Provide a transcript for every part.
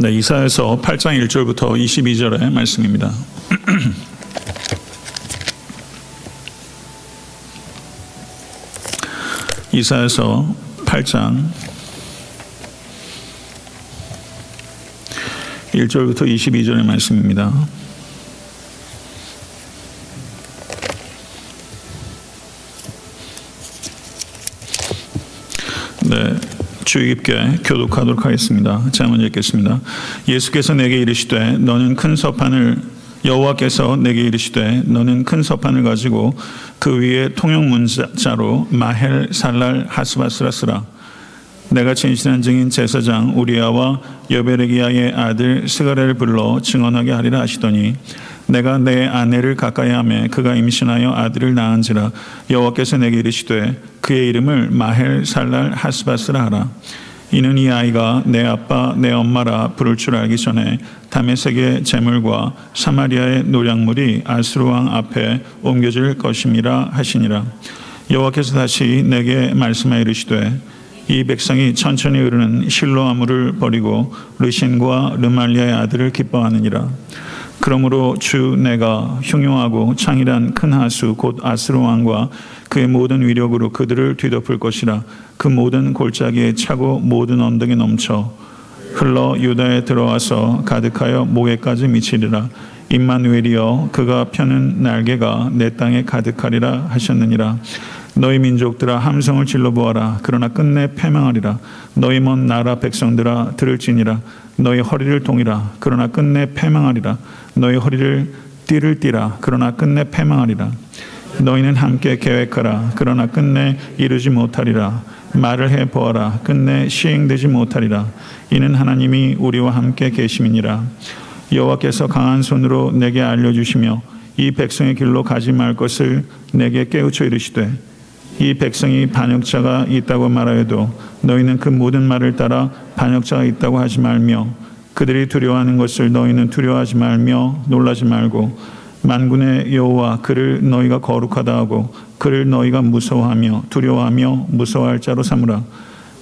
네, 이사에서 8장 1절부터 22절의 말씀입니다. 이사에서 8장 1절부터 22절의 말씀입니다. 네, 주의 깊게 교독하도록 하겠습니다. 제가 먼저 읽겠습니다. 예수께서 내게 이르시되 너는 큰 서판을 여호와께서 내게 이르시되 너는 큰 서판을 가지고 그 위에 통용 문자로 마헬 살랄 하스바스라 쓰라 내가 진실한 증인 제사장 우리아와 여베르기야의 아들 스가랴를 불러 증언하게 하리라 하시더니 내가 내 아내를 가까이 하매 그가 임신하여 아들을 낳은지라 여호와께서 내게 이르시되 그의 이름을 마헬 살랄 하스바스라 하라. 이는 이 아이가 내 아빠 내 엄마라 부를 줄 알기 전에 다메섹의 재물과 사마리아의 노량물이 아스루 왕 앞에 옮겨질 것임이라 하시니라. 여호와께서 다시 내게 말씀하여 이르시되 이 백성이 천천히 흐르는 실로아물을 버리고 르신과 르말리아의 아들을 기뻐하느니라. 그러므로 주 내가 흉용하고 창이란 큰 하수 곧 아스루 왕과 그의 모든 위력으로 그들을 뒤덮을 것이라. 그 모든 골짜기에 차고 모든 언덕에 넘쳐 흘러 유다에 들어와서 가득하여 목에까지 미치리라. 임마누엘이여 그가 펴는 날개가 내 땅에 가득하리라 하셨느니라. 너희 민족들아 함성을 질러 보아라. 그러나 끝내 패망하리라. 너희 먼 나라 백성들아 들을지니라. 너희 허리를 동이라. 그러나 끝내 패망하리라. 너희 허리를 띠를 띠라. 그러나 끝내 패망하리라 너희는 함께 계획하라. 그러나 끝내 이루지 못하리라. 말을 해 보아라. 끝내 시행되지 못하리라. 이는 하나님이 우리와 함께 계심이니라. 여호와께서 강한 손으로 내게 알려 주시며 이 백성의 길로 가지 말 것을 내게 깨우쳐 이르시되 이 백성이 반역자가 있다고 말하여도 너희는 그 모든 말을 따라 반역자가 있다고 하지 말며 그들이 두려워하는 것을 너희는 두려워하지 말며 놀라지 말고 만군의 여호와 그를 너희가 거룩하다 하고 그를 너희가 무서워하며 두려워하며 무서워할 자로 삼으라.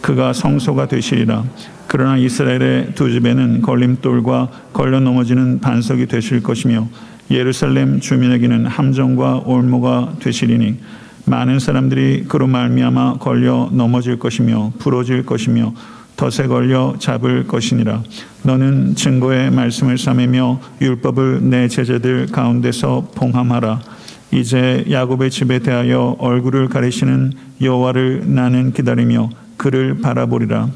그가 성소가 되시리라. 그러나 이스라엘의 두 집에는 걸림돌과 걸려 넘어지는 반석이 되실 것이며 예루살렘 주민에게는 함정과 올무가 되시리니 많은 사람들이 그로 말미암아 걸려 넘어질 것이며 부러질 것이며 덫에 걸려 잡을 것이니라. 너는 증거의 말씀을 삼으며 율법을 내 제자들 가운데서 봉함하라. 이제 야곱의 집에 대하여 얼굴을 가리시는 여호와를 나는 기다리며 그를 바라보리라.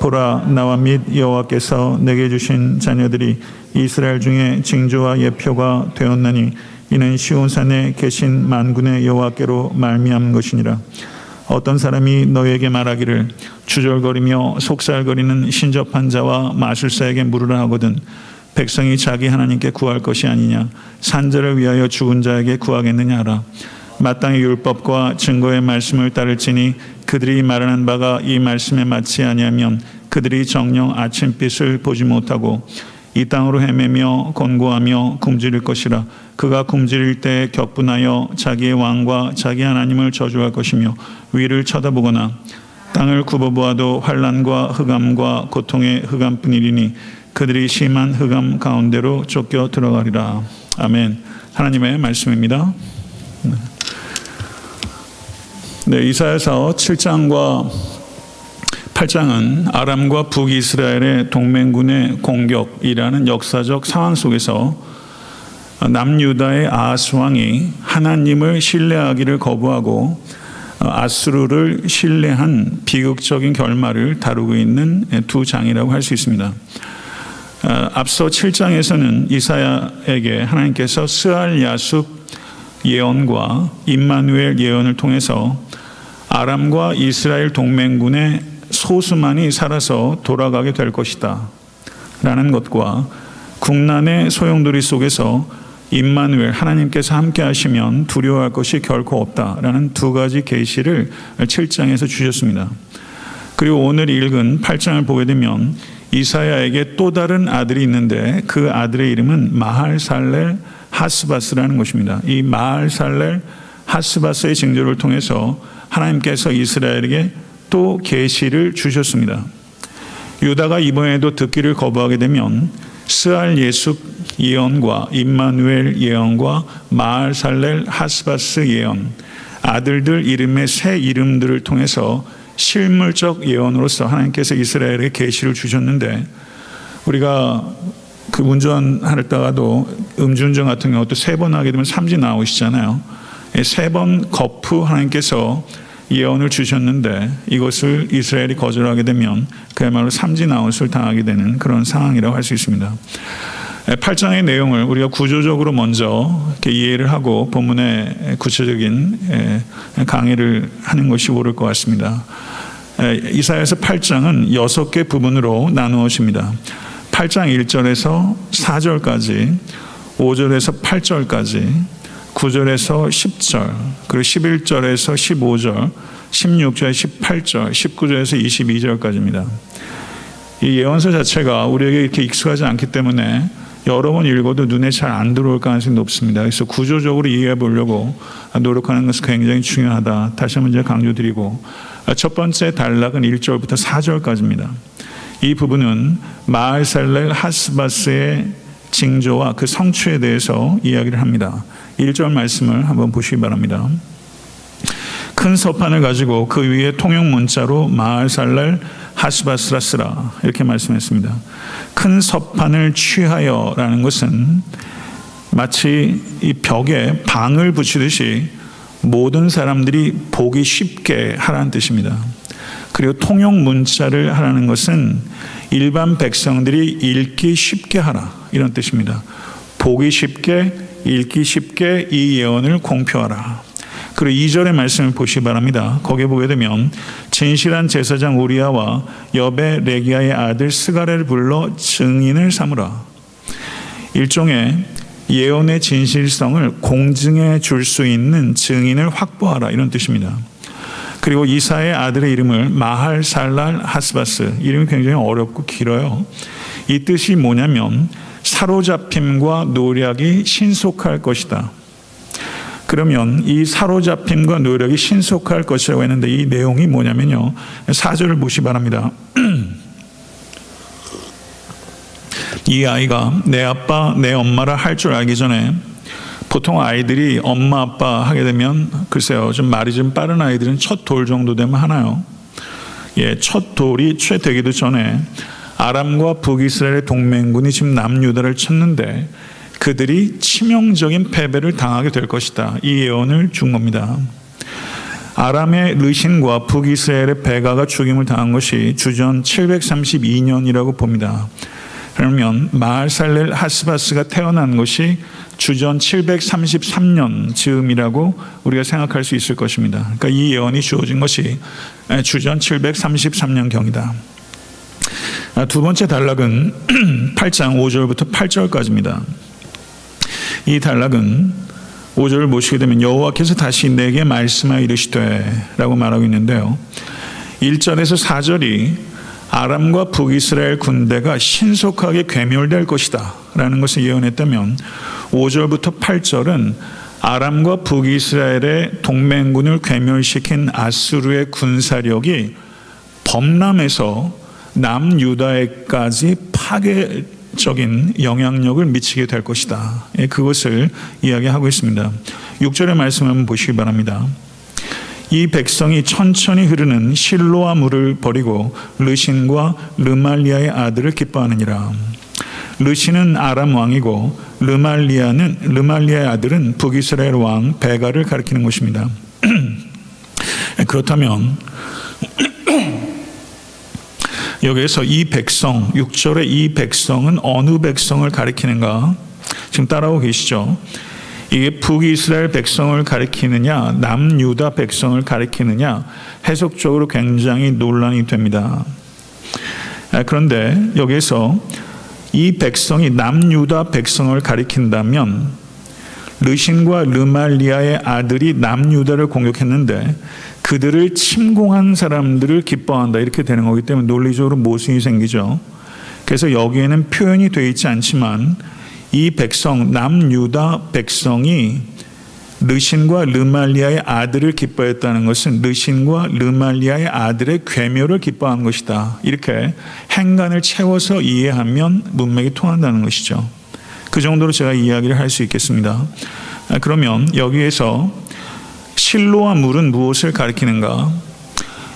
보라 나와 및 여호와께서 내게 주신 자녀들이 이스라엘 중에 징조와 예표가 되었나니 이는 시온산에 계신 만군의 여호와께로 말미암은 것이니라. 어떤 사람이 너에게 말하기를 주절거리며 속살거리는 신접한 자와 마술사에게 물으라 하거든 백성이 자기 하나님께 구할 것이 아니냐. 산자를 위하여 죽은 자에게 구하겠느냐 하라. 마땅히 율법과 증거의 말씀을 따를지니 그들이 말하는 바가 이 말씀에 맞지 아니하면 그들이 정령 아침빛을 보지 못하고 이 땅으로 헤매며 권고하며 굶주릴 것이라. 그가 굶주릴 때 격분하여 자기의 왕과 자기 하나님을 저주할 것이며 위를 쳐다보거나 땅을 굽어보아도 환란과 흑암과 고통의 흑암뿐이리니 그들이 심한 흑암 가운데로 쫓겨 들어가리라. 아멘. 하나님의 말씀입니다. 네, 이사야서 7장과 8장은 아람과 북이스라엘의 동맹군의 공격이라는 역사적 상황 속에서 남유다의 아하스 왕이 하나님을 신뢰하기를 거부하고 아수르를 신뢰한 비극적인 결말을 다루고 있는 두 장이라고 할 수 있습니다. 앞서 7장에서는 이사야에게 하나님께서 스알 야숲 예언과 임마누엘 예언을 통해서 아람과 이스라엘 동맹군의 소수만이 살아서 돌아가게 될 것이다. 라는 것과 국난의 소용돌이 속에서 임마누엘 하나님께서 함께 하시면 두려워할 것이 결코 없다라는 두 가지 계시를 7장에서 주셨습니다. 그리고 오늘 읽은 8장을 보게 되면 이사야에게 또 다른 아들이 있는데 그 아들의 이름은 마할살렐 하스바스라는 것입니다. 이 마할살렐 하스바스의 징조를 통해서 하나님께서 이스라엘에게 또 계시를 주셨습니다. 유다가 이번에도 듣기를 거부하게 되면 스알 예숙 예언과 임마누엘 예언과 마알살렐 하스바스 예언 아들들 이름의 새 이름들을 통해서 실물적 예언으로서 하나님께서 이스라엘에게 계시를 주셨는데 우리가 그 운전하다가도 음주운전 같은 경우도 세 번 하게 되면 삼지 나오시잖아요. 예, 세번 거푸 하나님께서 예언을 주셨는데 이것을 이스라엘이 거절하게 되면 그야말로 삼진아웃을 당하게 되는 그런 상황이라고 할 수 있습니다. 8장의 내용을 우리가 구조적으로 먼저 이해를 하고 본문의 구체적인 강의를 하는 것이 옳을 것 같습니다. 이사야서 8장은 6개 부분으로 나누어집니다. 8장 1절에서 4절까지, 5절에서 8절까지, 9절에서 10절, 그리고 11절에서 15절, 16절, 18절, 19절에서 22절까지입니다. 이 예언서 자체가 우리에게 이렇게 익숙하지 않기 때문에 여러 번 읽어도 눈에 잘 안 들어올 가능성이 높습니다. 그래서 구조적으로 이해해 보려고 노력하는 것은 굉장히 중요하다. 다시 한번 강조드리고 첫 번째 단락은 1절부터 4절까지입니다. 이 부분은 마알살렐 하스바스의 징조와 그 성취에 대해서 이야기를 합니다. 1절 말씀을 한번 보시기 바랍니다. 큰 서판을 가지고 그 위에 통용 문자로 마알살랄 하스바스라스라 이렇게 말씀했습니다. 큰 서판을 취하여라는 것은 마치 이 벽에 방을 붙이듯이 모든 사람들이 보기 쉽게 하라는 뜻입니다. 그리고 통용 문자를 하라는 것은 일반 백성들이 읽기 쉽게 하라 이런 뜻입니다. 보기 쉽게 읽기 쉽게 이 예언을 공표하라. 그리고 2절의 말씀을 보시기 바랍니다. 거기에 보게 되면 진실한 제사장 우리아와 여배 레기아의 아들 스가레를 불러 증인을 삼으라. 일종의 예언의 진실성을 공증해 줄 수 있는 증인을 확보하라 이런 뜻입니다. 그리고 이사의 아들의 이름을 마할 살랄 하스바스 이름이 굉장히 어렵고 길어요. 이 뜻이 뭐냐면 사로잡힘과 노력이 신속할 것이다. 그러면 이 사로잡힘과 노력이 신속할 것이라고 했는데 이 내용이 뭐냐면요. 사절을 보시 바랍니다. 이 아이가 내 아빠, 내 엄마라 할줄 알기 전에 보통 아이들이 엄마 아빠 하게 되면 글쎄요 좀 말이 좀 빠른 아이들은 첫 돌 정도 되면 하나요. 예, 첫 돌이 채 되기도 전에 아람과 북이스라엘의 동맹군이 지금 남유다를 쳤는데 그들이 치명적인 패배를 당하게 될 것이다. 이 예언을 준 겁니다. 아람의 르신과 북이스라엘의 베가가 죽임을 당한 것이 주전 732년이라고 봅니다. 그러면 마알살렐 하스바스가 태어난 것이 주전 733년 즈음이라고 우리가 생각할 수 있을 것입니다. 그러니까 이 예언이 주어진 것이 주전 733년 경이다. 아, 두 번째 단락은 8장 5절부터 8절까지입니다. 이 단락은 5절을 보시게 되면 여호와께서 다시 내게 말씀하여 이르시되 라고 말하고 있는데요. 1절에서 4절이 아람과 북이스라엘 군대가 신속하게 괴멸될 것이다 라는 것을 예언했다면 5절부터 8절은 아람과 북이스라엘의 동맹군을 괴멸시킨 아수르의 군사력이 범람에서 남유다에까지 파괴 적인 영향력을 미치게 될 것이다. 예, 그것을 이야기하고 있습니다. 6절의 말씀 한번 보시기 바랍니다. 이 백성이 천천히 흐르는 실로아 물을 버리고 르신과 르말리아의 아들을 기뻐하느니라. 르신은 아람 왕이고 르말리아는 르말리아의 아들은 북이스라엘 왕 베가를 가리키는 것입니다. 그렇다면 여기에서 이 백성 6절의 이 백성은 어느 백성을 가리키는가? 지금 따라오고 계시죠? 이게 북이스라엘 백성을 가리키느냐, 남유다 백성을 가리키느냐, 해석적으로 굉장히 논란이 됩니다. 아, 그런데 여기에서 이 백성이 남유다 백성을 가리킨다면 르신과 르말리아의 아들이 남유다를 공격했는데 그들을 침공한 사람들을 기뻐한다 이렇게 되는 거기 때문에 논리적으로 모순이 생기죠. 그래서 여기에는 표현이 되어 있지 않지만 이 백성 남유다 백성이 르신과 르말리아의 아들을 기뻐했다는 것은 르신과 르말리아의 아들의 괴묘를 기뻐한 것이다. 이렇게 행간을 채워서 이해하면 문맥이 통한다는 것이죠. 그 정도로 제가 이야기를 할 수 있겠습니다. 아, 그러면 여기에서 실로와 물은 무엇을 가리키는가?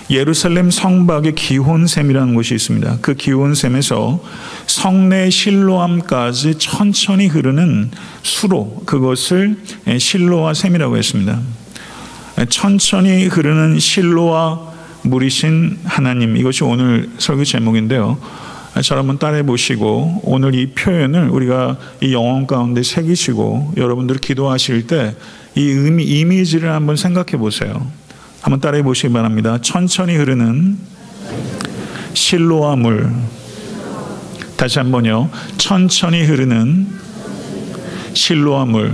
예루살렘 성박의 기혼샘이라는 곳이 있습니다. 그 기혼샘에서 성내 실로암까지 천천히 흐르는 수로 그것을 실로와 샘이라고 했습니다. 천천히 흐르는 실로와 물이신 하나님 이것이 오늘 설교 제목인데요. 저 한번 따라해 보시고 오늘 이 표현을 우리가 이 영혼 가운데 새기시고 여러분들 기도하실 때 이 의미 이미지를 한번 생각해 보세요. 한번 따라해 보시기 바랍니다. 천천히 흐르는 실로와 물. 다시 한번요. 천천히 흐르는 실로와 물.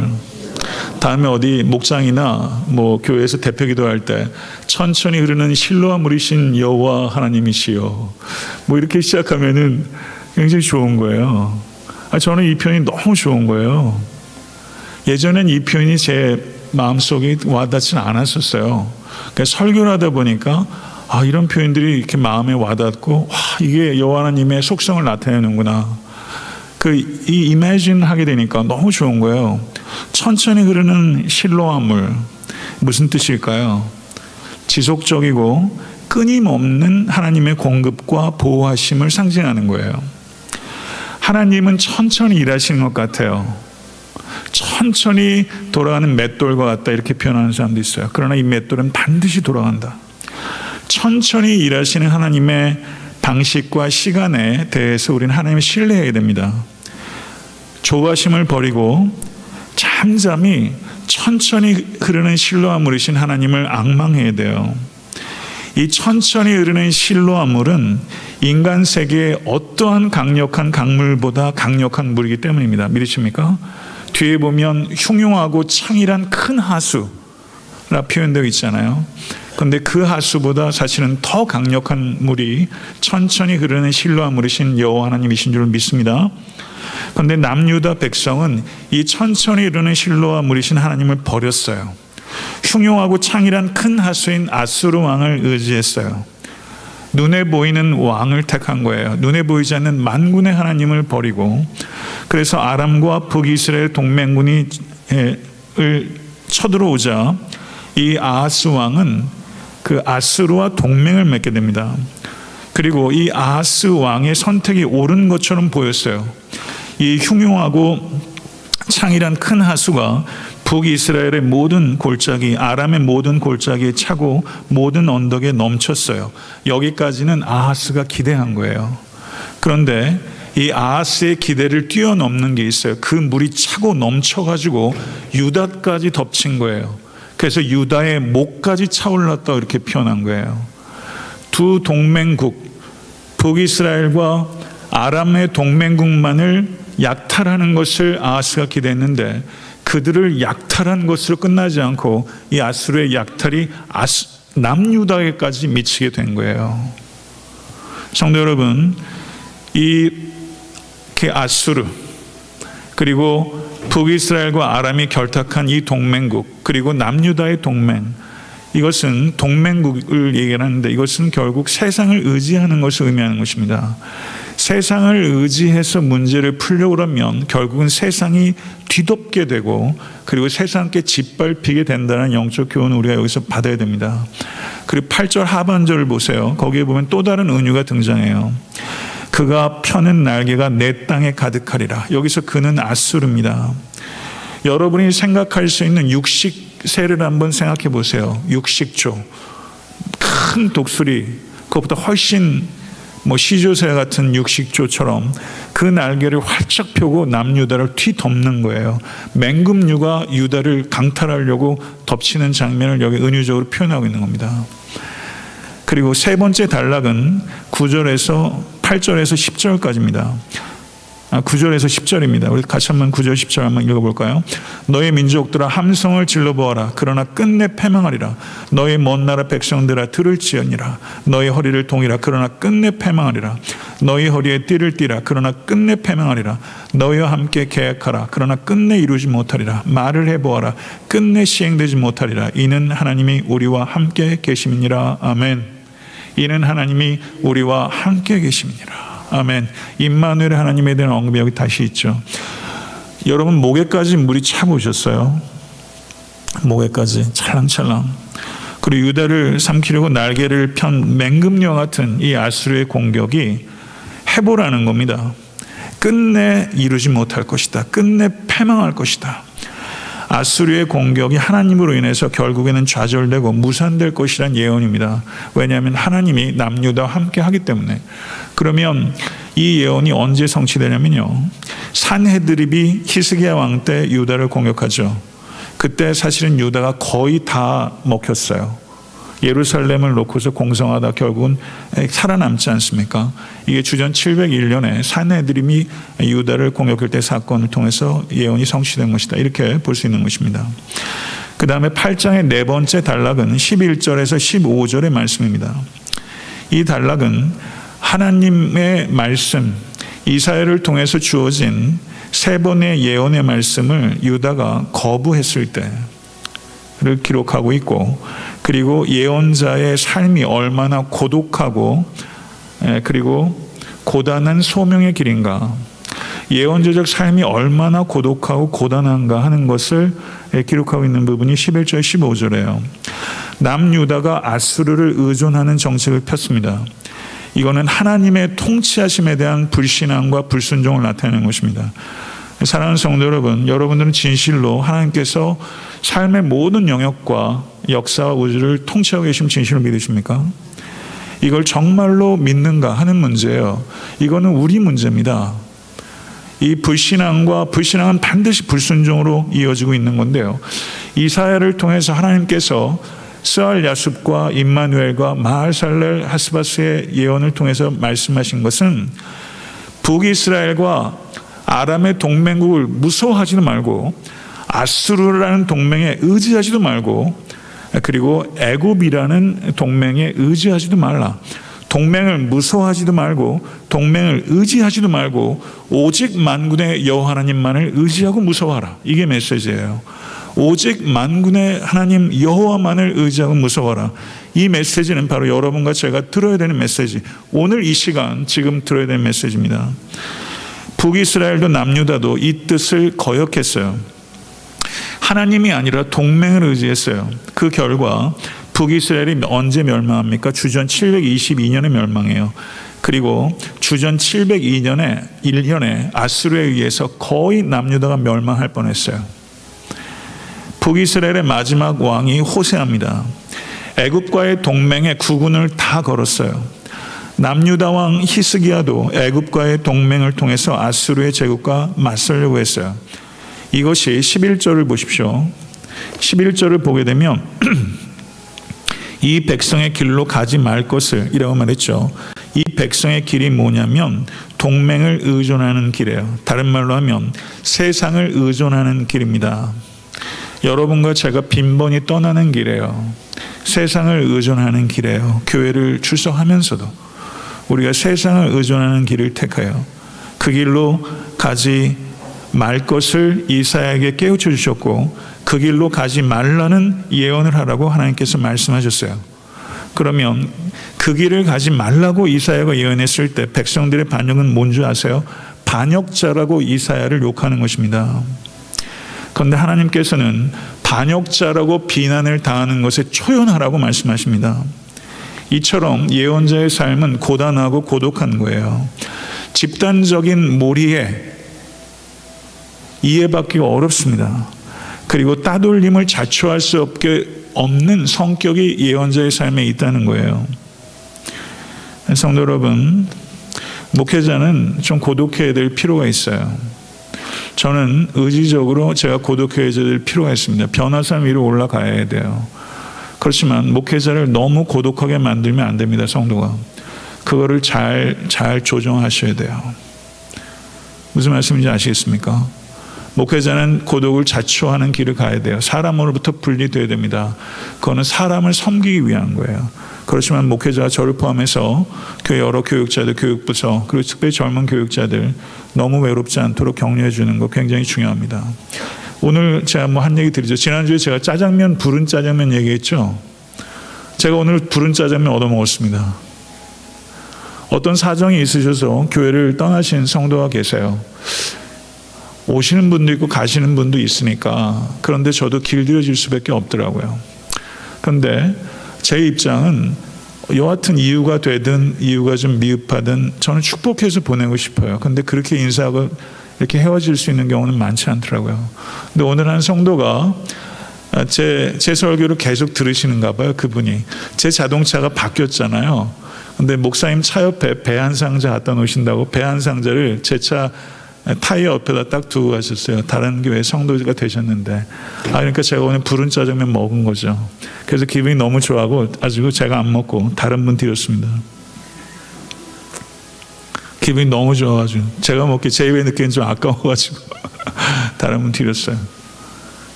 다음에 어디 목장이나 뭐 교회에서 대표 기도할 때 천천히 흐르는 실로와 물이신 여호와 하나님이시여. 뭐 이렇게 시작하면은 굉장히 좋은 거예요. 아, 저는 이 표현이 너무 좋은 거예요. 예전엔 이 표현이 제 마음속에 와닿지는 않았었어요. 그러니까 설교를 하다 보니까 아, 이런 표현들이 이렇게 마음에 와닿고 와, 이게 여호와 하나님의 속성을 나타내는구나. 그 이 이매진 하게 되니까 너무 좋은 거예요. 천천히 흐르는 실로와 물 무슨 뜻일까요? 지속적이고 끊임없는 하나님의 공급과 보호하심을 상징하는 거예요. 하나님은 천천히 일하시는 것 같아요. 천천히 돌아가는 맷돌과 같다 이렇게 표현하는 사람도 있어요. 그러나 이 맷돌은 반드시 돌아간다. 천천히 일하시는 하나님의 방식과 시간에 대해서 우리는 하나님을 신뢰해야 됩니다. 조바심을 버리고 잠잠히 천천히 흐르는 실로와 물이신 하나님을 악망해야 돼요. 이 천천히 흐르는 실로와 물은 인간 세계의 어떠한 강력한 강물보다 강력한 물이기 때문입니다. 믿으십니까? 뒤에 보면 흉흉하고 창이란 큰 하수 라 표현되어 있잖아요. 근데 그 하수보다 사실은 더 강력한 물이 천천히 흐르는 실로와 물이신 여호와 하나님이신 줄 믿습니다. 그런데 남유다 백성은 이 천천히 흐르는 실로와 물이신 하나님을 버렸어요. 흉용하고 창이란 큰 하수인 아수르 왕을 의지했어요. 눈에 보이는 왕을 택한 거예요. 눈에 보이지 않는 만군의 하나님을 버리고 그래서 아람과 북이스라엘 동맹군이 쳐들어오자 이 아하스 왕은 그 아스루와 동맹을 맺게 됩니다. 그리고 이 아하스 왕의 선택이 옳은 것처럼 보였어요. 이 흉흉하고 창이란 큰 하수가 북이스라엘의 모든 골짜기, 아람의 모든 골짜기에 차고 모든 언덕에 넘쳤어요. 여기까지는 아하스가 기대한 거예요. 그런데 이 아하스의 기대를 뛰어넘는 게 있어요. 그 물이 차고 넘쳐가지고 유다까지 덮친 거예요. 그래서 유다의 목까지 차올랐다 이렇게 표현한 거예요. 두 동맹국, 북이스라엘과 아람의 동맹국만을 약탈하는 것을 아하스가 기대했는데 그들을 약탈한 것으로 끝나지 않고 이 아수르의 약탈이 아수, 남유다에까지 미치게 된 거예요. 성도 여러분, 이 아수르 그리고 북이스라엘과 아람이 결탁한 이 동맹국 그리고 남유다의 동맹 이것은 동맹국을 얘기하는데 이것은 결국 세상을 의지하는 것을 의미하는 것입니다. 세상을 의지해서 문제를 풀려고 그러면 결국은 세상이 뒤덮게 되고 그리고 세상께 짓밟히게 된다는 영적 교훈을 우리가 여기서 받아야 됩니다. 그리고 8절 하반절을 보세요. 거기에 보면 또 다른 은유가 등장해요. 그가 펴는 날개가 내 땅에 가득하리라. 여기서 그는 아수르입니다. 여러분이 생각할 수 있는 육식세를 한번 생각해 보세요. 육식조. 큰 독수리. 그것보다 훨씬 뭐 시조새 같은 육식조처럼 그 날개를 활짝 펴고 남유다를 뒤덮는 거예요. 맹금류가 유다를 강탈하려고 덮치는 장면을 여기 은유적으로 표현하고 있는 겁니다. 그리고 세 번째 단락은 9절에서 8절에서 10절까지입니다. 아, 9절에서 10절입니다. 우리 같이 한번 9절 10절 한번 읽어볼까요? 너의 민족들아 함성을 질러보아라. 그러나 끝내 패망하리라. 너의 먼 나라 백성들아 들을지언니라. 너의 허리를 동이라. 그러나 끝내 패망하리라. 너희 허리에 띠를 띠라. 그러나 끝내 패망하리라. 너희와 함께 계약하라. 그러나 끝내 이루지 못하리라. 말을 해보아라. 끝내 시행되지 못하리라. 이는 하나님이 우리와 함께 계심이니라. 아멘. 이는 하나님이 우리와 함께 계심이니라. 아멘. 임마누엘 하나님에 대한 언급이 여기 다시 있죠. 여러분 목에까지 물이 차고 오셨어요. 목에까지 찰랑찰랑. 그리고 유다를 삼키려고 날개를 편 맹금녀 같은 이 아수르의 공격이 해보라는 겁니다. 끝내 이루지 못할 것이다. 끝내 패망할 것이다. 아수르의 공격이 하나님으로 인해서 결국에는 좌절되고 무산될 것이란 예언입니다. 왜냐하면 하나님이 남유다와 함께 하기 때문에. 그러면 이 예언이 언제 성취되냐면요. 산헤드립이 히스기야 왕 때 유다를 공격하죠. 그때 사실은 유다가 거의 다 먹혔어요. 예루살렘을 놓고서 공성하다 결국은 살아남지 않습니까? 이게 주전 701년에 산헤드림이 유다를 공격할 때 사건을 통해서 예언이 성취된 것이다. 이렇게 볼 수 있는 것입니다. 그 다음에 8장의 네 번째 단락은 11절에서 15절의 말씀입니다. 이 단락은 하나님의 말씀, 이사야를 통해서 주어진 세 번의 예언의 말씀을 유다가 거부했을 때를 기록하고 있고 그리고 예언자의 삶이 얼마나 고독하고 그리고 고단한 소명의 길인가 예언자적 삶이 얼마나 고독하고 고단한가 하는 것을 기록하고 있는 부분이 11절 15절이에요. 남유다가 아수르를 의존하는 정책을 폈습니다. 이거는 하나님의 통치하심에 대한 불신앙과 불순종을 나타내는 것입니다. 사랑하는 성도 여러분, 여러분들은 진실로 하나님께서 삶의 모든 영역과 역사와 우주를 통치하고 계신 진실을 믿으십니까? 이걸 정말로 믿는가 하는 문제예요. 이거는 우리 문제입니다. 이 불신앙과 불신앙은 반드시 불순종으로 이어지고 있는 건데요. 이사야를 통해서 하나님께서 스알 야숲과 임마누엘과 마할살렐 하스바스의 예언을 통해서 말씀하신 것은 북이스라엘과 아람의 동맹국을 무서워하지도 말고 아수르라는 동맹에 의지하지도 말고 그리고 애굽이라는 동맹에 의지하지도 말라. 동맹을 무서워하지도 말고 동맹을 의지하지도 말고 오직 만군의 여호와 하나님만을 의지하고 무서워하라. 이게 메시지예요. 오직 만군의 하나님 여호와만을 의지하고 무서워라. 이 메시지는 바로 여러분과 제가 들어야 되는 메시지. 오늘 이 시간 지금 들어야 되는 메시지입니다. 북이스라엘도 남유다도 이 뜻을 거역했어요. 하나님이 아니라 동맹을 의지했어요. 그 결과 북이스라엘이 언제 멸망합니까? 주전 722년에 멸망해요. 그리고 주전 702년에 1년에 아수르에 의해서 거의 남유다가 멸망할 뻔했어요. 북이스라엘의 마지막 왕이 호세아입니다. 애굽과의 동맹에 구군을 다 걸었어요. 남유다 왕 히스기야도 애굽과의 동맹을 통해서 아수르의 제국과 맞설려고 했어요. 이것이 11절을 보십시오. 11절을 보게 되면 이 백성의 길로 가지 말 것을 이라고 말했죠. 이 백성의 길이 뭐냐면 동맹을 의존하는 길이에요. 다른 말로 하면 세상을 의존하는 길입니다. 여러분과 제가 빈번히 떠나는 길이에요. 세상을 의존하는 길이에요. 교회를 출석하면서도 우리가 세상을 의존하는 길을 택하여 그 길로 가지 말 것을 이사야에게 깨우쳐 주셨고 그 길로 가지 말라는 예언을 하라고 하나님께서 말씀하셨어요. 그러면 그 길을 가지 말라고 이사야가 예언했을 때 백성들의 반응은 뭔지 아세요? 반역자라고 이사야를 욕하는 것입니다. 그런데 하나님께서는 반역자라고 비난을 당하는 것에 초연하라고 말씀하십니다. 이처럼 예언자의 삶은 고단하고 고독한 거예요. 집단적인 몰이에 이해받기가 어렵습니다. 그리고 따돌림을 자초할 수 없게 없는 성격이 예언자의 삶에 있다는 거예요. 성도 여러분, 목회자는 좀 고독해야 될 필요가 있어요. 저는 의지적으로 제가 고독해야 될 필요가 있습니다. 변화산 위로 올라가야 돼요. 그렇지만 목회자를 너무 고독하게 만들면 안 됩니다, 성도가. 그거를 잘, 잘 조정하셔야 돼요. 무슨 말씀인지 아시겠습니까? 목회자는 고독을 자초하는 길을 가야 돼요. 사람으로부터 분리되어야 됩니다. 그거는 사람을 섬기기 위한 거예요. 그렇지만 목회자 저를 포함해서 교회 여러 교육자들, 교육부서 그리고 특별히 젊은 교육자들 너무 외롭지 않도록 격려해 주는 거 굉장히 중요합니다. 오늘 제가 뭐 한 얘기 드리죠. 지난주에 제가 짜장면 부른 짜장면 얘기했죠. 제가 오늘 부른 짜장면 얻어 먹었습니다. 어떤 사정이 있으셔서 교회를 떠나신 성도가 계세요. 오시는 분도 있고 가시는 분도 있으니까 그런데 저도 길들여질 수밖에 없더라고요. 그런데 제 입장은 여하튼 이유가 되든 이유가 좀 미흡하든 저는 축복해서 보내고 싶어요. 근데 그렇게 인사하고 이렇게 헤어질 수 있는 경우는 많지 않더라고요. 근데 오늘 한 성도가 제, 제 설교를 계속 들으시는가 봐요, 그분이. 제 자동차가 바뀌었잖아요. 근데 목사님 차 옆에 배 한 상자 갖다 놓으신다고 배 한 상자를 제 차 타이어 옆에다 딱 두고 가셨어요. 다른 교회 성도가 되셨는데. 아, 그러니까 제가 오늘 부른 짜장면 먹은 거죠. 그래서 기분이 너무 좋아하고 아주 제가 안 먹고 다른 분 드렸습니다. 기분이 너무 좋아가지고 제가 먹기 제 입에 넣기엔 좀 아까워가지고 다른 분 드렸어요.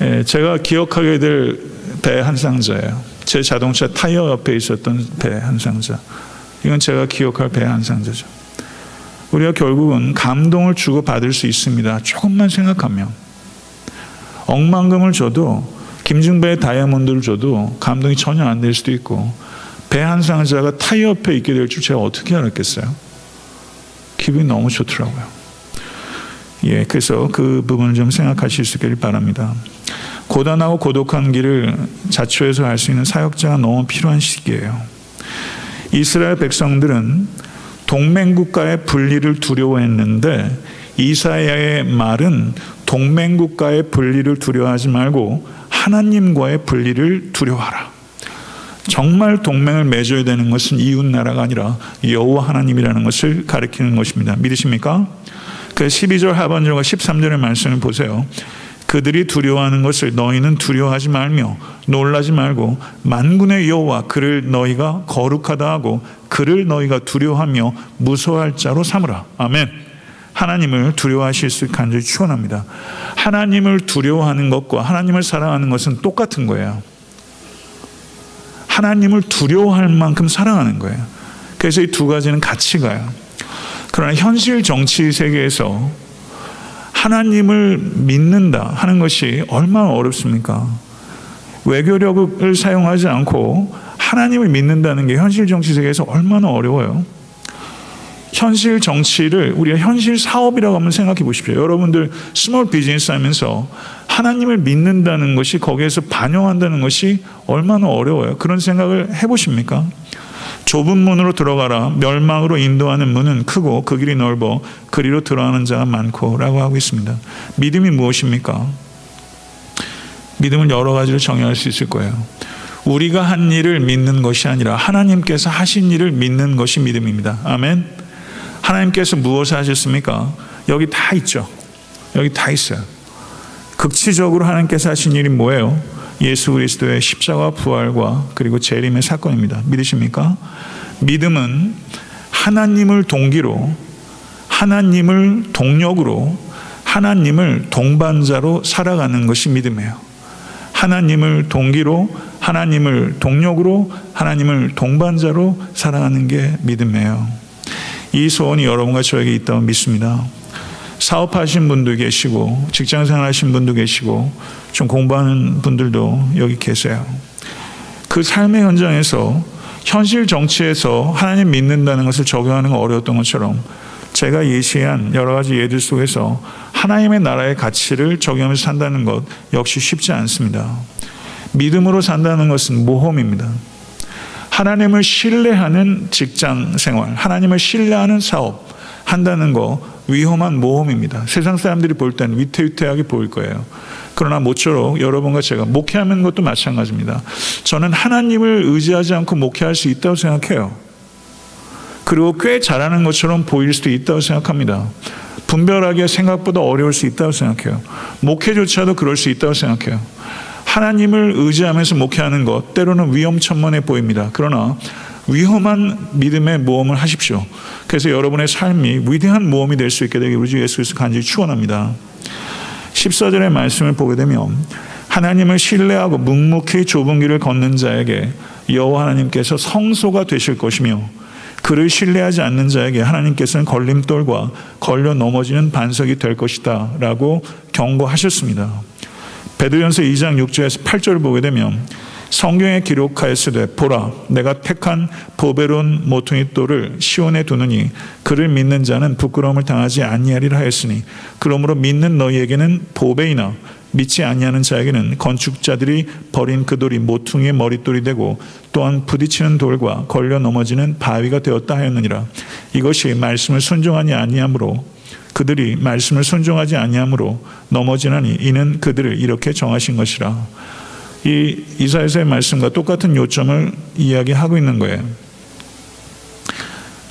예, 제가 기억하게 될 배 한 상자예요. 제 자동차 타이어 옆에 있었던 배 한 상자. 이건 제가 기억할 배 한 상자죠. 우리가 결국은 감동을 주고 받을 수 있습니다. 조금만 생각하면. 억만금을 줘도 김중배의 다이아몬드를 줘도 감동이 전혀 안 될 수도 있고 배 한 상자가 타이어 옆에 있게 될 줄 제가 어떻게 알았겠어요? 기분이 너무 좋더라고요. 예, 그래서 그 부분을 좀 생각하실 수 있기를 바랍니다. 고단하고 고독한 길을 자초해서 할 수 있는 사역자가 너무 필요한 시기예요. 이스라엘 백성들은 동맹국가의 분리를 두려워했는데 이사야의 말은 동맹국가의 분리를 두려워하지 말고 하나님과의 분리를 두려워하라. 정말 동맹을 맺어야 되는 것은 이웃 나라가 아니라 여호와 하나님이라는 것을 가리키는 것입니다. 믿으십니까? 그 12절 하반절과 13절의 말씀을 보세요. 그들이 두려워하는 것을 너희는 두려워하지 말며 놀라지 말고 만군의 여호와 그를 너희가 거룩하다 하고 그를 너희가 두려워하며 무서워할 자로 삼으라. 아멘. 하나님을 두려워하실 수 간절히 축원합니다. 하나님을 두려워하는 것과 하나님을 사랑하는 것은 똑같은 거예요. 하나님을 두려워할 만큼 사랑하는 거예요. 그래서 이 두 가지는 같이 가요. 그러나 현실 정치 세계에서 하나님을 믿는다 하는 것이 얼마나 어렵습니까? 외교력을 사용하지 않고 하나님을 믿는다는 게 현실 정치 세계에서 얼마나 어려워요. 현실 정치를 우리가 현실 사업이라고 한번 생각해 보십시오. 여러분들 small business 하면서 하나님을 믿는다는 것이 거기에서 반영한다는 것이 얼마나 어려워요. 그런 생각을 해 보십니까? 좁은 문으로 들어가라. 멸망으로 인도하는 문은 크고 그 길이 넓어 그리로 들어가는 자가 많고라고 하고 있습니다. 믿음이 무엇입니까? 믿음은 여러 가지로 정의할 수 있을 거예요. 우리가 한 일을 믿는 것이 아니라 하나님께서 하신 일을 믿는 것이 믿음입니다. 아멘. 하나님께서 무엇을 하셨습니까? 여기 다 있죠. 여기 다 있어요. 극치적으로 하나님께서 하신 일이 뭐예요? 예수 그리스도의 십자가 부활과 그리고 재림의 사건입니다. 믿으십니까? 믿음은 하나님을 동기로 하나님을 동력으로 하나님을 동반자로 살아가는 것이 믿음이에요. 하나님을 동기로 하나님을 동력으로 하나님을 동반자로 살아가는 게 믿음이에요. 이 소원이 여러분과 저에게 있다고 믿습니다. 사업하신 분도 계시고 직장 생활 하신 분도 계시고 좀 공부하는 분들도 여기 계세요. 그 삶의 현장에서 현실 정치에서 하나님 믿는다는 것을 적용하는 건 어려웠던 것처럼 제가 예시한 여러 가지 예들 속에서 하나님의 나라의 가치를 적용하면서 산다는 것 역시 쉽지 않습니다. 믿음으로 산다는 것은 모험입니다. 하나님을 신뢰하는 직장 생활, 하나님을 신뢰하는 사업 한다는 거 위험한 모험입니다. 세상 사람들이 볼 때는 위태위태하게 보일 거예요. 그러나 모쪼록 여러분과 제가 목회하는 것도 마찬가지입니다. 저는 하나님을 의지하지 않고 목회할 수 있다고 생각해요. 그리고 꽤 잘하는 것처럼 보일 수도 있다고 생각합니다. 분별하기 생각보다 어려울 수 있다고 생각해요. 목회조차도 그럴 수 있다고 생각해요. 하나님을 의지하면서 목회하는 것 때로는 위험천만해 보입니다. 그러나 위험한 믿음의 모험을 하십시오. 그래서 여러분의 삶이 위대한 모험이 될 수 있게 되기 우리 주 예수 그리스도 간절히 축원합니다. 14절의 말씀을 보게 되면 하나님을 신뢰하고 묵묵히 좁은 길을 걷는 자에게 여호와 하나님께서 성소가 되실 것이며 그를 신뢰하지 않는 자에게 하나님께서는 걸림돌과 걸려 넘어지는 반석이 될 것이다 라고 경고하셨습니다. 베드연서 2장 6절에서 8절을 보게 되면 성경에 기록하였으되 보라 내가 택한 보배로운 모퉁이 돌을 시온에 두느니 그를 믿는 자는 부끄러움을 당하지 아니하리라 하였으니 그러므로 믿는 너희에게는 보배이나 믿지 아니하는 자에게는 건축자들이 버린 그 돌이 모퉁이의 머릿돌이 되고 또한 부딪히는 돌과 걸려 넘어지는 바위가 되었다 하였느니라. 이것이 말씀을 순종하니 아니하므로 그들이 말씀을 순종하지 아니하므로 넘어지나니 이는 그들을 이렇게 정하신 것이라 이 이사야서의 말씀과 똑같은 요점을 이야기하고 있는 거예요.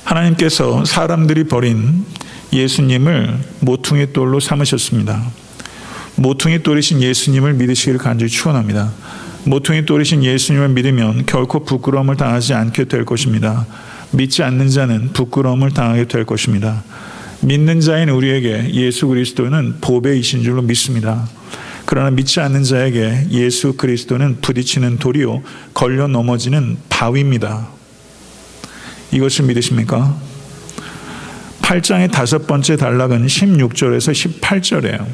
하나님께서 사람들이 버린 예수님을 모퉁이 돌로 삼으셨습니다. 모퉁이 돌이신 예수님을 믿으시기를 간절히 축원합니다. 모퉁이 돌이신 예수님을 믿으면 결코 부끄러움을 당하지 않게 될 것입니다. 믿지 않는 자는 부끄러움을 당하게 될 것입니다. 믿는 자인 우리에게 예수 그리스도는 보배이신 줄로 믿습니다. 그러나 믿지 않는 자에게 예수 그리스도는 부딪히는 돌이요 걸려 넘어지는 바위입니다. 이것을 믿으십니까? 8장의 다섯 번째 단락은 16절에서 18절이에요.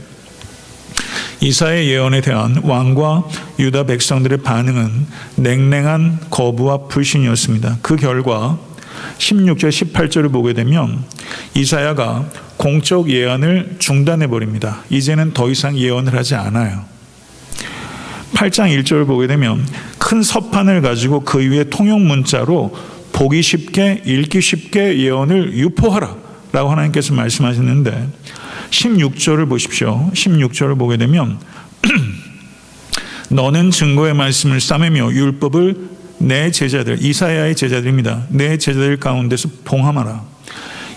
이사의 예언에 대한 왕과 유다 백성들의 반응은 냉랭한 거부와 불신이었습니다. 그 결과 16절 18절을 보게 되면 이사야가 공적 예언을 중단해 버립니다. 이제는 더 이상 예언을 하지 않아요. 8장 1절을 보게 되면 큰 서판을 가지고 그 위에 통용 문자로 보기 쉽게 읽기 쉽게 예언을 유포하라 라고 하나님께서 말씀하셨는데 16절을 보십시오. 16절을 보게 되면 너는 증거의 말씀을 싸매며 율법을 내 제자들 이사야의 제자들입니다. 내 제자들 가운데서 봉함하라.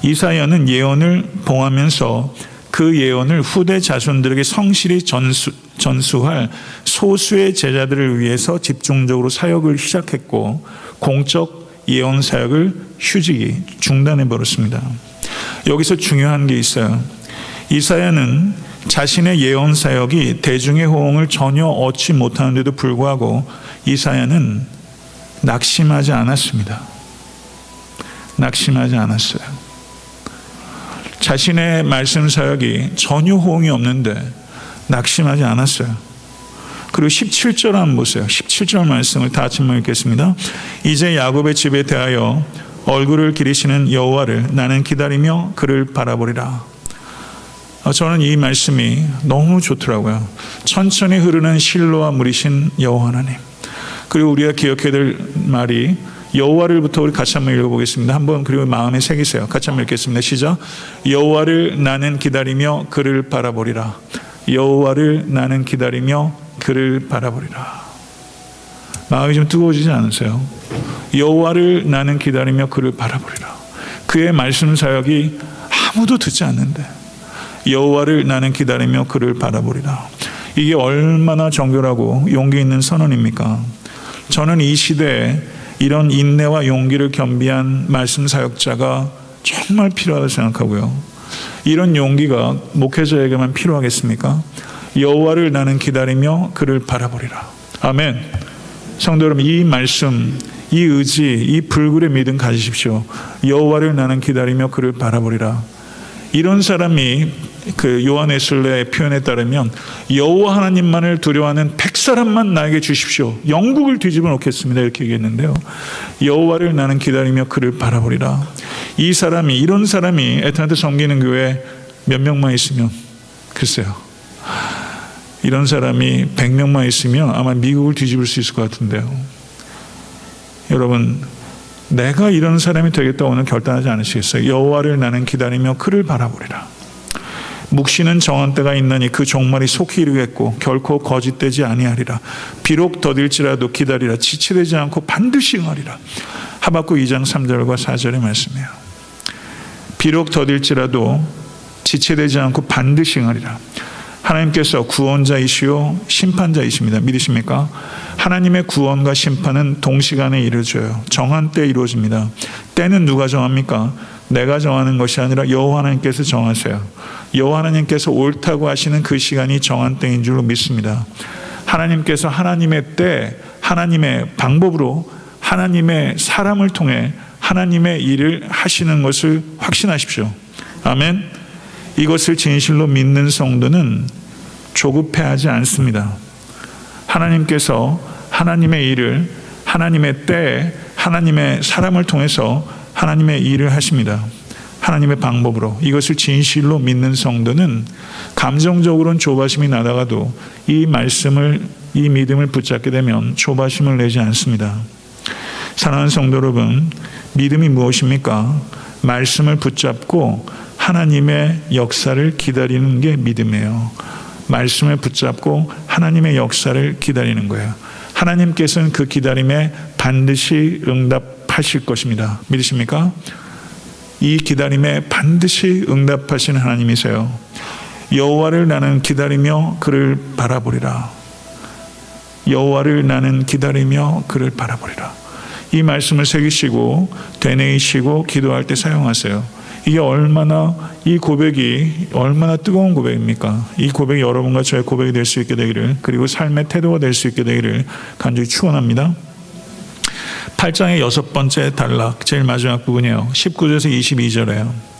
이사야는 예언을 봉하면서 그 예언을 후대 자손들에게 성실히 전수, 전수할 소수의 제자들을 위해서 집중적으로 사역을 시작했고 공적 예언 사역을 휴직이 중단해 버렸습니다. 여기서 중요한 게 있어요. 이사야는 자신의 예언 사역이 대중의 호응을 전혀 얻지 못하는데도 불구하고 이사야는 낙심하지 않았습니다. 낙심하지 않았어요. 자신의 말씀 사역이 전혀 호응이 없는데 낙심하지 않았어요. 그리고 17절 한번 보세요. 17절 말씀을 다 같이 읽겠습니다. 이제 야곱의 집에 대하여 얼굴을 기리시는 여호와를 나는 기다리며 그를 바라보리라. 어, 저는 이 말씀이 너무 좋더라고요. 천천히 흐르는 실로와 물이신 여호와 하나님. 그리고 우리가 기억해야 될 말이 여호와를부터 우리 같이 한번 읽어보겠습니다. 한번 그리고 마음에 새기세요. 같이 한번 읽겠습니다. 시작. 여호와를 나는 기다리며 그를 바라보리라. 여호와를 나는 기다리며 그를 바라보리라. 마음이 좀 뜨거워지지 않으세요? 여호와를 나는 기다리며 그를 바라보리라. 그의 말씀 사역이 아무도 듣지 않는데 여호와를 나는 기다리며 그를 바라보리라. 이게 얼마나 정결하고 용기 있는 선언입니까? 저는 이 시대에 이런 인내와 용기를 겸비한 말씀 사역자가 정말 필요하다고 생각하고요. 이런 용기가 목회자에게만 필요하겠습니까? 여호와를 나는 기다리며 그를 바라보리라. 아멘. 성도 여러분 이 말씀, 이 의지, 이 불굴의 믿음 가지십시오. 여호와를 나는 기다리며 그를 바라보리라. 이런 사람이 그 요한에슬레의 표현에 따르면 여호와 하나님만을 두려워하는 백 사람만 나에게 주십시오. 영국을 뒤집어 놓겠습니다. 이렇게 얘기했는데요. 여호와를 나는 기다리며 그를 바라보리라. 이 사람이 이런 사람이 에탄한테 섬기는 교회 몇 명만 있으면 글쎄요. 이런 사람이 100명만 있으면 아마 미국을 뒤집을 수 있을 것 같은데요. 여러분 내가 이런 사람이 되겠다 오늘 결단하지 않으시겠어요? 여호와를 나는 기다리며 그를 바라보리라. 묵시는 정한 때가 있나니 그 종말이 속히 이르겠고 결코 거짓되지 아니하리라. 비록 더딜지라도 기다리라. 지체되지 않고 반드시 응하리라. 하박국 2장 3절과 4절의 말씀이에요. 비록 더딜지라도 지체되지 않고 반드시 응하리라. 하나님께서 구원자이시요 심판자이십니다. 믿으십니까? 하나님의 구원과 심판은 동시간에 이루어져요. 정한 때 이루어집니다. 때는 누가 정합니까? 내가 정하는 것이 아니라 여호와 하나님께서 정하세요. 여호와 하나님께서 옳다고 하시는 그 시간이 정한 때인 줄로 믿습니다. 하나님께서 하나님의 때, 하나님의 방법으로 하나님의 사람을 통해 하나님의 일을 하시는 것을 확신하십시오. 아멘. 이것을 진실로 믿는 성도는 조급해하지 않습니다. 하나님께서 하나님의 일을 하나님의 때에 하나님의 사람을 통해서 하나님의 일을 하십니다. 하나님의 방법으로 이것을 진실로 믿는 성도는 감정적으로는 조바심이 나다가도 이 말씀을 이 믿음을 붙잡게 되면 조바심을 내지 않습니다. 사랑하는 성도 여러분, 믿음이 무엇입니까? 말씀을 붙잡고 하나님의 역사를 기다리는 게 믿음이에요. 말씀을 붙잡고 하나님의 역사를 기다리는 거예요. 하나님께서는 그 기다림에 반드시 응답하실 것입니다. 믿으십니까? 이 기다림에 반드시 응답하시는 하나님이세요. 여호와를 나는 기다리며 그를 바라보리라. 여호와를 나는 기다리며 그를 바라보리라. 이 말씀을 새기시고 되뇌이시고 기도할 때 사용하세요. 이게 얼마나 이 고백이 얼마나 뜨거운 고백입니까? 이 고백이 여러분과 저의 고백이 될 수 있게 되기를 그리고 삶의 태도가 될 수 있게 되기를 간절히 축원합니다. 8장의 여섯 번째 단락 제일 마지막 부분이에요. 19절에서 22절에요.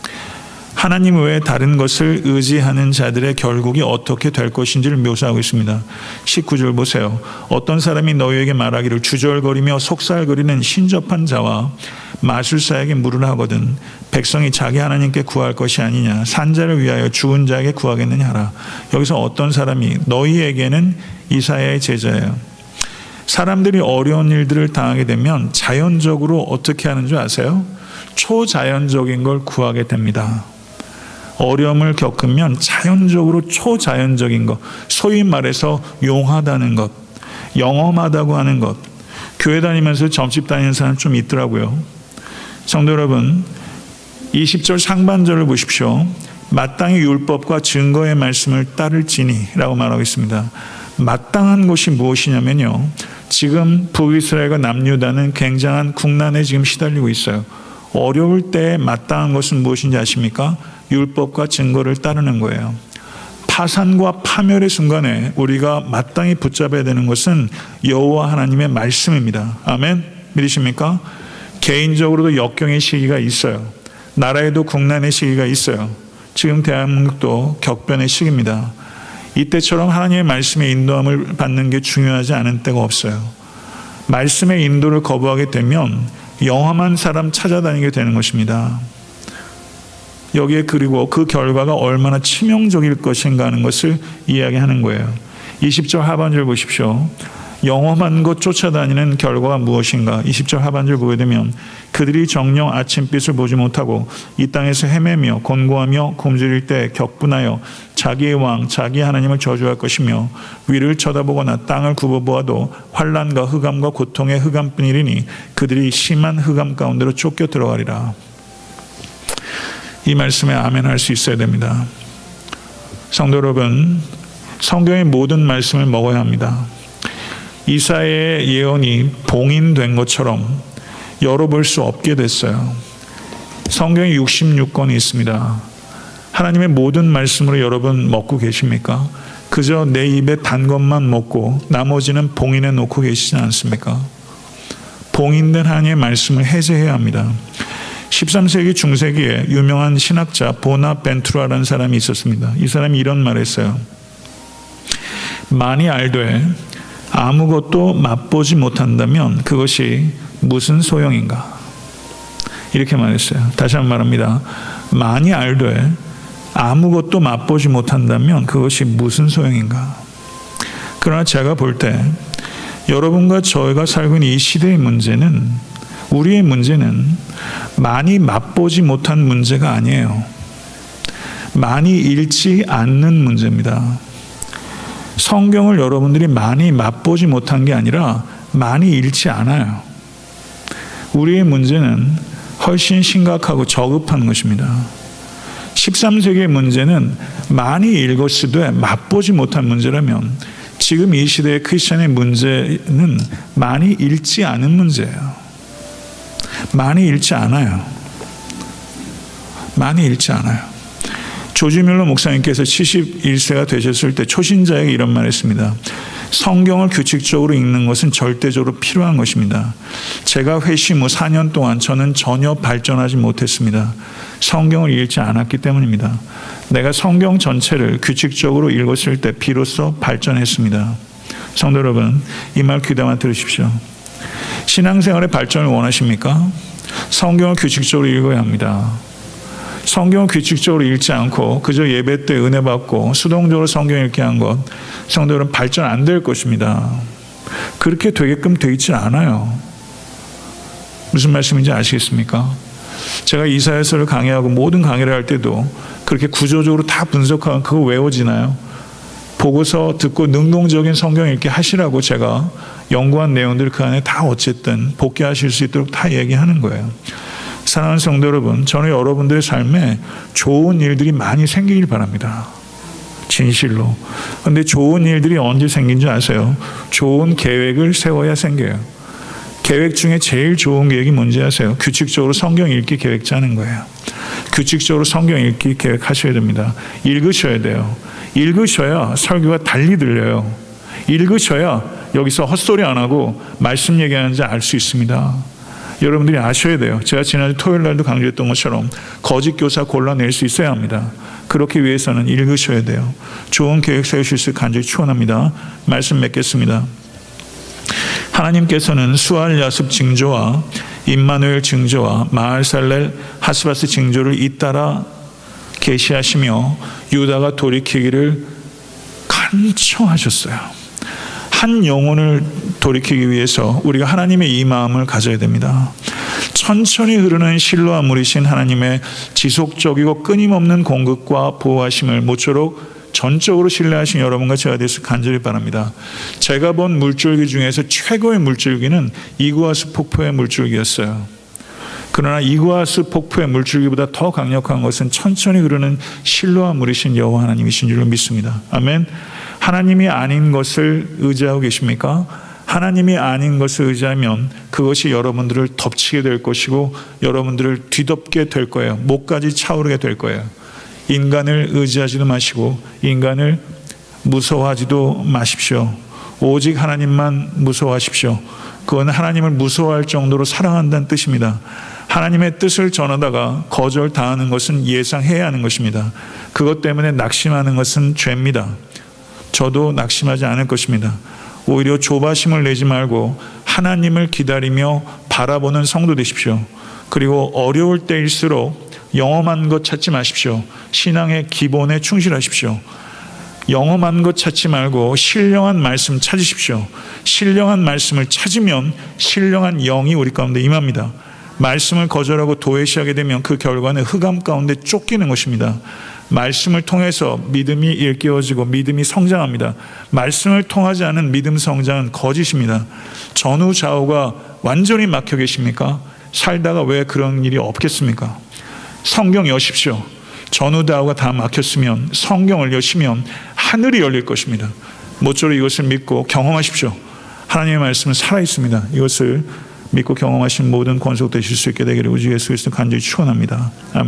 하나님 외에 다른 것을 의지하는 자들의 결국이 어떻게 될 것인지를 묘사하고 있습니다. 19절 보세요. 어떤 사람이 너희에게 말하기를 주절거리며 속살거리는 신접한 자와 마술사에게 물을 하거든 백성이 자기 하나님께 구할 것이 아니냐 산자를 위하여 죽은 자에게 구하겠느냐 하라. 여기서 어떤 사람이 너희에게는 이사야의 제자예요. 사람들이 어려운 일들을 당하게 되면 자연적으로 어떻게 하는 줄 아세요? 초자연적인 걸 구하게 됩니다. 어려움을 겪으면 자연적으로 초자연적인 것, 소위 말해서 용하다는 것, 영험하다고 하는 것, 교회 다니면서 점집 다니는 사람 좀 있더라고요. 성도 여러분, 20절 상반절을 보십시오. 마땅히 율법과 증거의 말씀을 따를지니 라고 말하고 있습니다. 마땅한 것이 무엇이냐면요. 지금 북이스라엘과 남유다는 굉장한 국난에 지금 시달리고 있어요. 어려울 때 마땅한 것은 무엇인지 아십니까? 율법과 증거를 따르는 거예요. 파산과 파멸의 순간에 우리가 마땅히 붙잡아야 되는 것은 여호와 하나님의 말씀입니다. 아멘. 믿으십니까? 개인적으로도 역경의 시기가 있어요. 나라에도 국난의 시기가 있어요. 지금 대한민국도 격변의 시기입니다. 이때처럼 하나님의 말씀의 인도함을 받는 게 중요하지 않은 때가 없어요. 말씀의 인도를 거부하게 되면 영험한 사람 찾아다니게 되는 것입니다. 여기에 그리고 그 결과가 얼마나 치명적일 것인가 하는 것을 이야기하는 거예요. 20절 하반절 보십시오. 영험한 것 쫓아다니는 결과가 무엇인가? 20절 하반절 보게 되면 그들이 정령 아침빛을 보지 못하고 이 땅에서 헤매며 곤고하며 굶주릴 때 격분하여 자기의 왕, 자기 하나님을 저주할 것이며 위를 쳐다보거나 땅을 굽어보아도 환란과 흑암과 고통의 흑암뿐이니 그들이 심한 흑암 가운데로 쫓겨 들어가리라. 이 말씀에 아멘 할 수 있어야 됩니다. 성도 여러분, 성경의 모든 말씀을 먹어야 합니다. 이사의 예언이 봉인된 것처럼 열어볼 수 없게 됐어요. 성경이 66권이 있습니다. 하나님의 모든 말씀으로 여러분 먹고 계십니까? 그저 내 입에 단 것만 먹고 나머지는 봉인해 놓고 계시지 않습니까? 봉인된 하나님의 말씀을 해제해야 합니다. 13세기 중세기에 유명한 신학자 보나 벤투라라는 사람이 있었습니다. 이 사람이 이런 말을 했어요. 많이 알되 아무것도 맛보지 못한다면 그것이 무슨 소용인가? 이렇게 말했어요. 다시 한번 말합니다. 많이 알되 아무것도 맛보지 못한다면 그것이 무슨 소용인가? 그러나 제가 볼 때 여러분과 저희가 살고 있는 이 시대의 문제는 우리의 문제는 많이 맛보지 못한 문제가 아니에요. 많이 읽지 않는 문제입니다. 성경을 여러분들이 많이 맛보지 못한 게 아니라 많이 읽지 않아요. 우리의 문제는 훨씬 심각하고 저급한 것입니다. 13세기의 문제는 많이 읽었어도 맛보지 못한 문제라면 지금 이 시대의 크리스천의 문제는 많이 읽지 않은 문제예요. 많이 읽지 않아요. 많이 읽지 않아요. 조지 밀러 목사님께서 71세가 되셨을 때 초신자에게 이런 말 했습니다. 성경을 규칙적으로 읽는 것은 절대적으로 필요한 것입니다. 제가 회심 후 4년 동안 저는 전혀 발전하지 못했습니다. 성경을 읽지 않았기 때문입니다. 내가 성경 전체를 규칙적으로 읽었을 때 비로소 발전했습니다. 성도 여러분, 이 말 귀담아 들으십시오. 신앙생활의 발전을 원하십니까? 성경을 규칙적으로 읽어야 합니다. 성경을 규칙적으로 읽지 않고 그저 예배 때 은혜 받고 수동적으로 성경 읽게 한 것, 성도들은 발전 안 될 것입니다. 그렇게 되게끔 되어 있지 않아요. 무슨 말씀인지 아시겠습니까? 제가 이사야서를 강의하고 모든 강의를 할 때도 그렇게 구조적으로 다 분석하면 그거 외워지나요? 보고서 듣고 능동적인 성경 읽기 하시라고 제가 연구한 내용들 그 안에 다 어쨌든 복귀하실 수 있도록 다 얘기하는 거예요. 사랑하는 성도 여러분, 저는 여러분들의 삶에 좋은 일들이 많이 생기길 바랍니다. 진실로. 근데 좋은 일들이 언제 생긴 줄 아세요? 좋은 계획을 세워야 생겨요. 계획 중에 제일 좋은 계획이 뭔지 아세요? 규칙적으로 성경 읽기 계획 짜는 거예요. 규칙적으로 성경 읽기 계획하셔야 됩니다. 읽으셔야 돼요. 읽으셔야 설교가 달리 들려요. 읽으셔야 여기서 헛소리 안 하고 말씀 얘기하는지 알 수 있습니다. 여러분들이 아셔야 돼요. 제가 지난주 토요일 날도 강조했던 것처럼 거짓 교사 골라낼 수 있어야 합니다. 그렇기 위해서는 읽으셔야 돼요. 좋은 계획 세우실 수 간절히 축원합니다. 말씀 맺겠습니다. 하나님께서는 수알 야습 징조와 임마누엘 징조와 마을살렐 하스바스 징조를 잇따라 계시하시며 유다가 돌이키기를 간청하셨어요. 한 영혼을 돌이키기 위해서 우리가 하나님의 이 마음을 가져야 됩니다. 천천히 흐르는 실로와 물이신 하나님의 지속적이고 끊임없는 공급과 보호하심을 모쪼록 전적으로 신뢰하신 여러분과 제가 되서 간절히 바랍니다. 제가 본 물줄기 중에서 최고의 물줄기는 이구아스 폭포의 물줄기였어요. 그러나 이구아스 폭포의 물줄기보다 더 강력한 것은 천천히 흐르는 실로와 물이신 여호와 하나님이신 줄로 믿습니다. 아멘. 하나님이 아닌 것을 의지하고 계십니까? 하나님이 아닌 것을 의지하면 그것이 여러분들을 덮치게 될 것이고 여러분들을 뒤덮게 될 거예요. 목까지 차오르게 될 거예요. 인간을 의지하지도 마시고 인간을 무서워하지도 마십시오. 오직 하나님만 무서워하십시오. 그건 하나님을 무서워할 정도로 사랑한다는 뜻입니다. 하나님의 뜻을 전하다가 거절 당하는 것은 예상해야 하는 것입니다. 그것 때문에 낙심하는 것은 죄입니다. 저도 낙심하지 않을 것입니다. 오히려 조바심을 내지 말고 하나님을 기다리며 바라보는 성도 되십시오. 그리고 어려울 때일수록 영험한 것 찾지 마십시오. 신앙의 기본에 충실하십시오. 영험한 것 찾지 말고 신령한 말씀 찾으십시오. 신령한 말씀을 찾으면 신령한 영이 우리 가운데 임합니다. 말씀을 거절하고 도외시하게 되면 그 결과는 흑암 가운데 쫓기는 것입니다. 말씀을 통해서 믿음이 일깨워지고 믿음이 성장합니다. 말씀을 통하지 않은 믿음 성장은 거짓입니다. 전후 좌우가 완전히 막혀 계십니까? 살다가 왜 그런 일이 없겠습니까? 성경 여십시오. 전후 좌우가 다 막혔으면 성경을 여시면 하늘이 열릴 것입니다. 모쪼록 이것을 믿고 경험하십시오. 하나님의 말씀은 살아 있습니다. 이것을 믿고 경험하신 모든 권속 되실 수 있게 되기를 우주 예수 그리스도 간절히 축원합니다. 아멘.